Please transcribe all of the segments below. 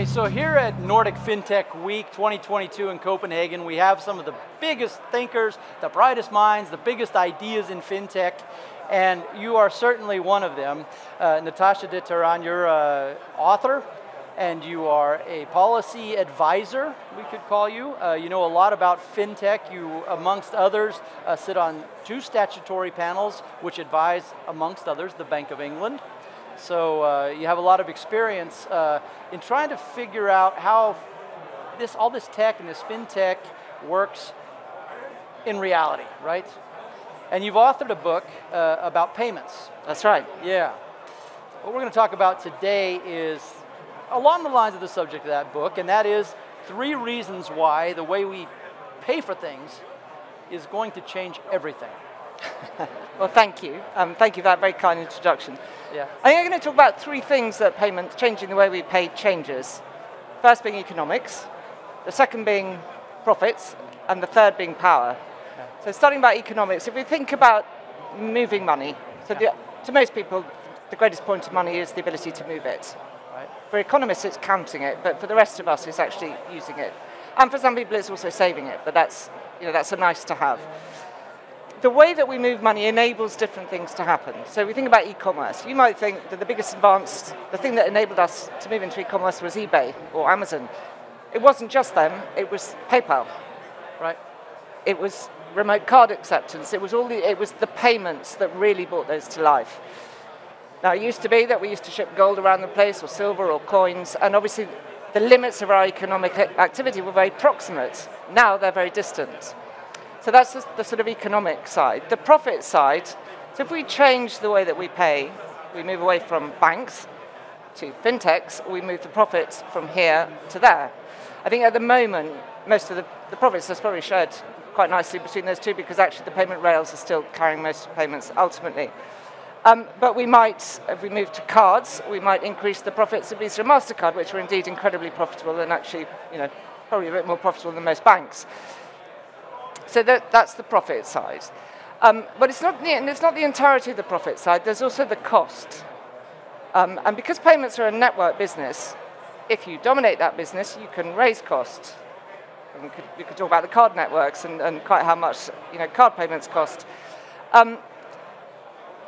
Okay, so here at Nordic FinTech Week 2022 in Copenhagen, we have some of the biggest thinkers, the brightest minds, the biggest ideas in FinTech, and you are certainly one of them. Uh, Natasha de Terán, you're an author, and you are a policy advisor, we could call you. Uh, you know a lot about FinTech. You, amongst others, uh, sit on two statutory panels which advise, amongst others, the Bank of England. So uh, you have a lot of experience uh, in trying to figure out how this, all this tech and this fintech works in reality, right? And you've authored a book uh, about payments. That's right. Yeah. What we're going to talk about today is along the lines of the subject of that book, and that is three reasons why the way we pay for things is going to change everything. well, thank you. Um, thank you for that very kind introduction. Yeah. I think I'm going to talk about three things that payment, changing the way we pay changes. First being economics, the second being profits, and the third being power. Yeah. So starting about economics, if we think about moving money, so yeah. the, to most people, the greatest point of money is the ability to move it. Right. For economists, it's counting it, but for the rest of us, it's actually using it. And for some people, it's also saving it, but that's, you know, that's a nice to have the way that we move money enables different things to happen. So we think about e-commerce. You might think that the biggest advanced, the thing that enabled us to move into e-commerce was eBay or Amazon. It wasn't just them, it was PayPal, right? It was remote card acceptance. It was all the, it was the payments that really brought those to life. Now, it used to be that we used to ship gold around the place or silver or coins, and obviously the limits of our economic activity were very proximate. Now they're very distant. So that's the, the, sort of economic side. The profit side, so if we change the way that we pay, we move away from banks to fintechs, we move the profits from here to there. I think at the moment, most of the, the profits are probably shared quite nicely between those two because actually the payment rails are still carrying most payments ultimately. Um, but we might, if we move to cards, we might increase the profits of Visa and MasterCard, which are indeed incredibly profitable and actually, you know, probably a bit more profitable than most banks. So that, that's the profit side. Um, but it's not, the, it's not the entirety of the profit side, there's also the cost. Um, and because payments are a network business, if you dominate that business, you can raise costs. And we could, we could talk about the card networks and, and quite how much you know, card payments cost. Um,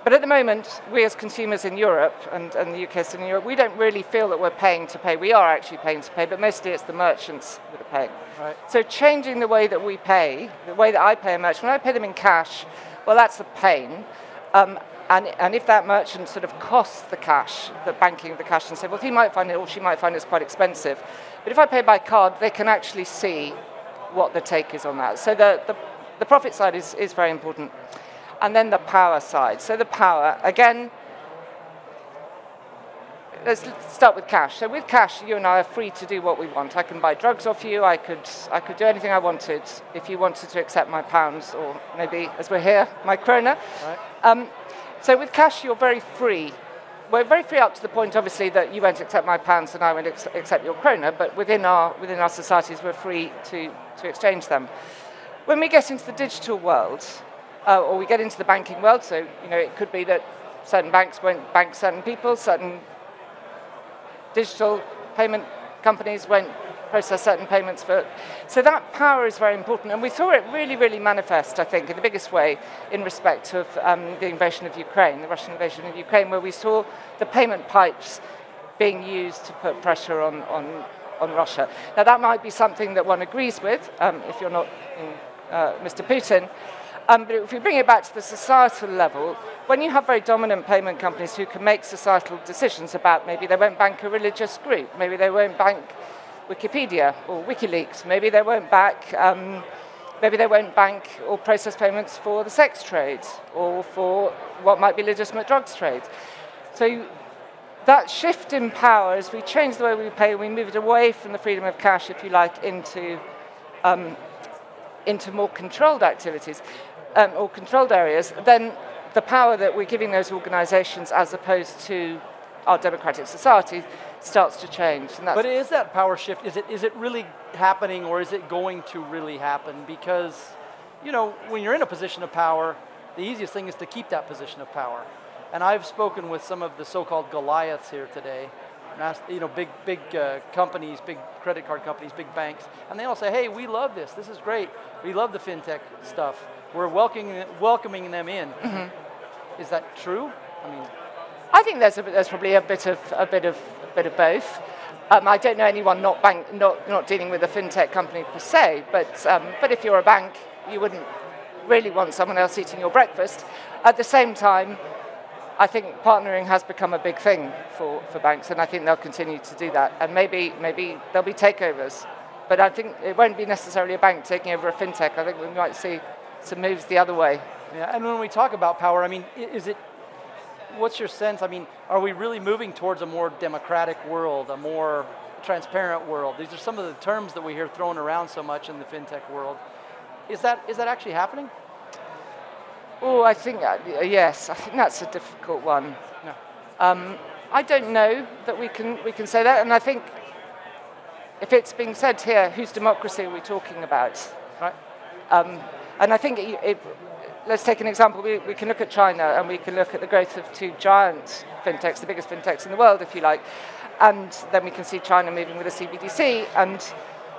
but at the moment, we as consumers in Europe and, and the UK and in Europe, we don't really feel that we're paying to pay. We are actually paying to pay, but mostly it's the merchants that are paying. Right. So changing the way that we pay, the way that I pay a merchant, when I pay them in cash, well, that's a pain. Um, and, and if that merchant sort of costs the cash, the banking of the cash, and say, well, he might find it or she might find it's quite expensive. But if I pay by card, they can actually see what the take is on that. So the, the, the profit side is, is very important and then the power side. So the power, again, let's start with cash. So with cash, you and I are free to do what we want. I can buy drugs off you. I could, I could do anything I wanted if you wanted to accept my pounds or maybe, as we're here, my krona. Right. Um, so with cash, you're very free. We're very free up to the point, obviously, that you won't accept my pounds and I won't ex- accept your krona. But within our within our societies, we're free to to exchange them. When we get into the digital world, uh, or we get into the banking world. So, you know, it could be that certain banks won't bank certain people, certain digital payment companies won't process certain payments for. So that power is very important, and we saw it really, really manifest, I think, in the biggest way in respect of um, the invasion of Ukraine, the Russian invasion of Ukraine, where we saw the payment pipes being used to put pressure on, on, on Russia. Now, that might be something that one agrees with, um, if you're not uh, Mr. Putin. Um, but if we bring it back to the societal level, when you have very dominant payment companies who can make societal decisions about maybe they won't bank a religious group, maybe they won't bank Wikipedia or WikiLeaks, maybe they won't back, um, maybe they won't bank or process payments for the sex trade or for what might be legitimate drugs trade. So that shift in power, as we change the way we pay, we move it away from the freedom of cash, if you like, into um, into more controlled activities um, or controlled areas, then the power that we're giving those organisations as opposed to our democratic society starts to change. but is that power shift, is it, is it really happening or is it going to really happen? Because, you know, when you're in a position of power, the easiest thing is to keep that position of power. And I've spoken with some of the so-called Goliaths here today, mass, you know, big, big uh, companies, big credit card companies, big banks, and they all say, hey, we love this. This is great. We love the fintech stuff. We're welcoming, welcoming them in. Mm-hmm. Is that true? I mean, I think there's, a, there's probably a bit of a bit of a bit of both. Um, I don't know anyone not bank not, not dealing with a fintech company per se, but um, but if you're a bank, you wouldn't really want someone else eating your breakfast. At the same time, I think partnering has become a big thing for, for banks, and I think they'll continue to do that. And maybe maybe there'll be takeovers, but I think it won't be necessarily a bank taking over a fintech. I think we might see some moves the other way. Yeah, and when we talk about power, I mean, is it? What's your sense? I mean, are we really moving towards a more democratic world, a more transparent world? These are some of the terms that we hear thrown around so much in the fintech world. Is that is that actually happening? Oh, I think uh, yes. I think that's a difficult one. No. Um, I don't know that we can we can say that, and I think if it's being said here, whose democracy are we talking about? Right. Um, and I think it, it, let's take an example. We, we can look at China and we can look at the growth of two giant fintechs, the biggest fintechs in the world, if you like, and then we can see China moving with a CBDC. And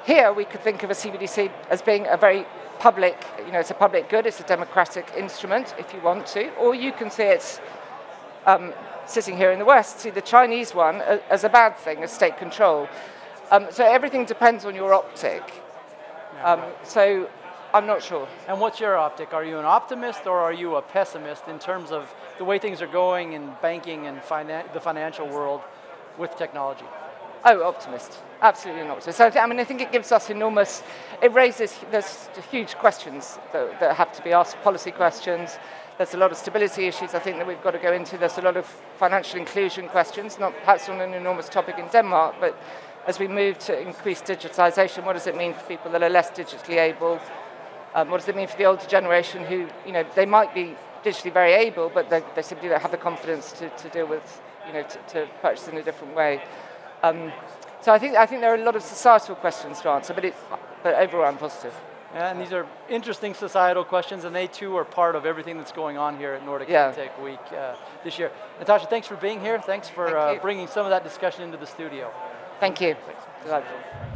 here we could think of a CBDC as being a very public, you know, it's a public good, it's a democratic instrument if you want to, or you can see it um, sitting here in the West, see the Chinese one as a bad thing, as state control. Um, so everything depends on your optic. Um, so I'm not sure. And what's your optic? Are you an optimist or are you a pessimist in terms of the way things are going in banking and finan- the financial world with technology? Oh, optimist. Absolutely an optimist. So, I mean, I think it gives us enormous, it raises, there's huge questions that, that have to be asked, policy questions. There's a lot of stability issues I think that we've got to go into. There's a lot of financial inclusion questions, not perhaps on an enormous topic in Denmark, but as we move to increased digitization, what does it mean for people that are less digitally able? Um, what does it mean for the older generation who, you know, they might be digitally very able, but they, they simply don't have the confidence to, to deal with, you know, to, to purchase in a different way. Um, so I think, I think there are a lot of societal questions to answer, but, it, but overall I'm positive. Yeah, and these are interesting societal questions, and they too are part of everything that's going on here at Nordic yeah. Tech Week uh, this year. Natasha, thanks for being here. Thanks for Thank uh, bringing some of that discussion into the studio. Thank you. Thanks. Delightful.